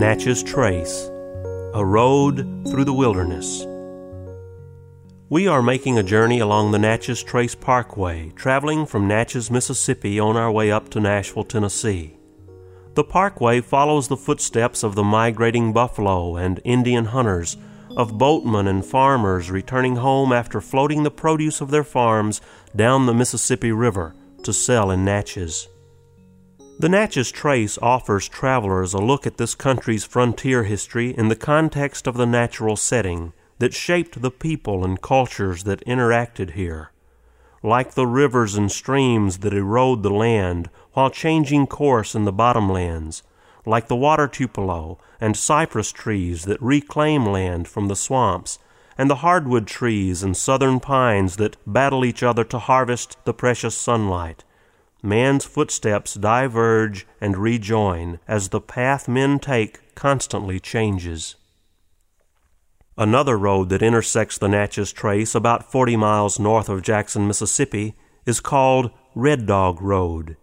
Natchez Trace A Road Through the Wilderness. We are making a journey along the Natchez Trace Parkway, traveling from Natchez, Mississippi on our way up to Nashville, Tennessee. The parkway follows the footsteps of the migrating buffalo and Indian hunters, of boatmen and farmers returning home after floating the produce of their farms down the Mississippi River to sell in Natchez. The Natchez Trace offers travelers a look at this country's frontier history in the context of the natural setting that shaped the people and cultures that interacted here. Like the rivers and streams that erode the land while changing course in the bottomlands, like the water tupelo and cypress trees that reclaim land from the swamps, and the hardwood trees and southern pines that battle each other to harvest the precious sunlight man's footsteps diverge and rejoin as the path men take constantly changes. Another road that intersects the Natchez Trace about 40 miles north of Jackson, Mississippi, is called Red Dog Road.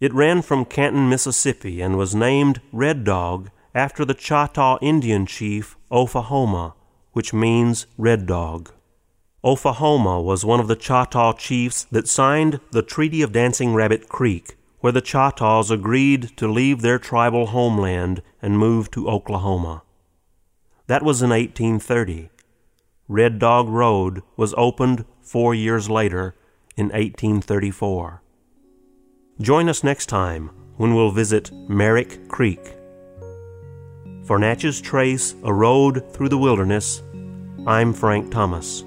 It ran from Canton, Mississippi, and was named Red Dog after the Choctaw Indian chief Ophahoma, which means red dog. Ophahoma was one of the Choctaw chiefs that signed the Treaty of Dancing Rabbit Creek, where the Choctaws agreed to leave their tribal homeland and move to Oklahoma. That was in 1830. Red Dog Road was opened four years later in 1834. Join us next time when we'll visit Myrick Creek. For Natchez Trace, a road through the wilderness, I'm Frank Thomas.